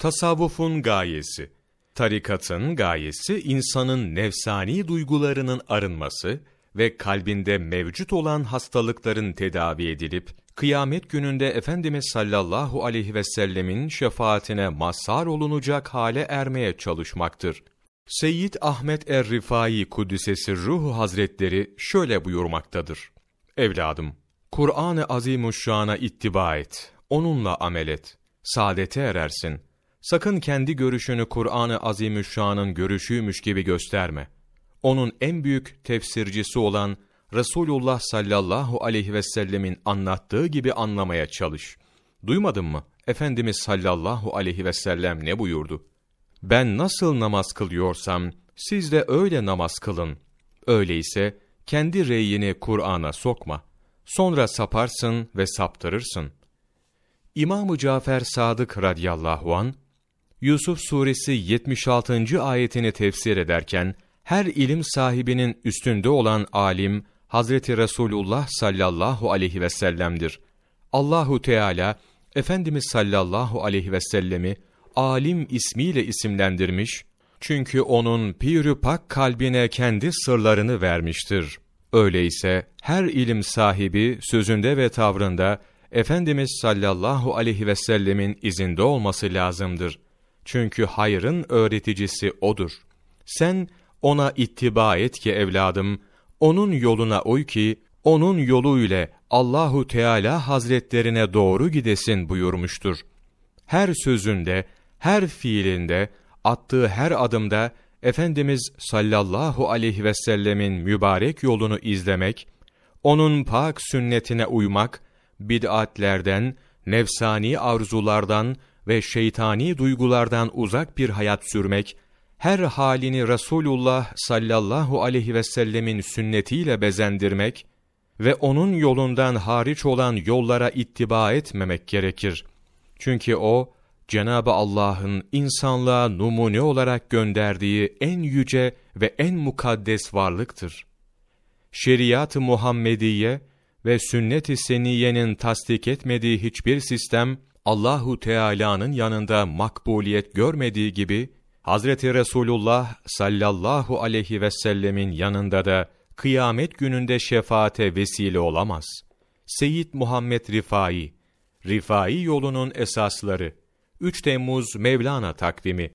Tasavvufun gayesi Tarikatın gayesi insanın nefsani duygularının arınması ve kalbinde mevcut olan hastalıkların tedavi edilip kıyamet gününde Efendimiz sallallahu aleyhi ve sellemin şefaatine mazhar olunacak hale ermeye çalışmaktır. Seyyid Ahmet er-Rifai Kuddisesi Ruhu Hazretleri şöyle buyurmaktadır. Evladım, Kur'an-ı Azimuşşan'a ittiba et, onunla amel et, saadete erersin. Sakın kendi görüşünü Kur'an-ı Azimüşşan'ın görüşüymüş gibi gösterme. Onun en büyük tefsircisi olan Resulullah sallallahu aleyhi ve sellemin anlattığı gibi anlamaya çalış. Duymadın mı? Efendimiz sallallahu aleyhi ve sellem ne buyurdu? Ben nasıl namaz kılıyorsam, siz de öyle namaz kılın. Öyleyse, kendi reyini Kur'an'a sokma. Sonra saparsın ve saptırırsın. İmam-ı Cafer Sadık radıyallahu an Yusuf suresi 76. ayetini tefsir ederken, her ilim sahibinin üstünde olan alim, Hazreti Resulullah sallallahu aleyhi ve sellem'dir. Allahu Teala, Efendimiz sallallahu aleyhi ve sellemi, alim ismiyle isimlendirmiş, çünkü onun pir pak kalbine kendi sırlarını vermiştir. Öyleyse her ilim sahibi sözünde ve tavrında Efendimiz sallallahu aleyhi ve sellemin izinde olması lazımdır. Çünkü hayrın öğreticisi odur. Sen ona ittiba et ki evladım, onun yoluna uy ki onun yolu ile Allahu Teala Hazretlerine doğru gidesin buyurmuştur. Her sözünde, her fiilinde, attığı her adımda Efendimiz sallallahu aleyhi ve sellemin mübarek yolunu izlemek, onun pak sünnetine uymak, bid'atlerden, nefsani arzulardan ve şeytani duygulardan uzak bir hayat sürmek, her halini Resulullah sallallahu aleyhi ve sellemin sünnetiyle bezendirmek ve onun yolundan hariç olan yollara ittiba etmemek gerekir. Çünkü o, Cenab-ı Allah'ın insanlığa numune olarak gönderdiği en yüce ve en mukaddes varlıktır. Şeriat-ı Muhammediye ve sünnet-i seniyenin tasdik etmediği hiçbir sistem Allahu Teala'nın yanında makbuliyet görmediği gibi Hazreti Resulullah sallallahu aleyhi ve sellemin yanında da kıyamet gününde şefaate vesile olamaz. Seyyid Muhammed Rifai Rifai yolunun esasları 3 Temmuz Mevlana takvimi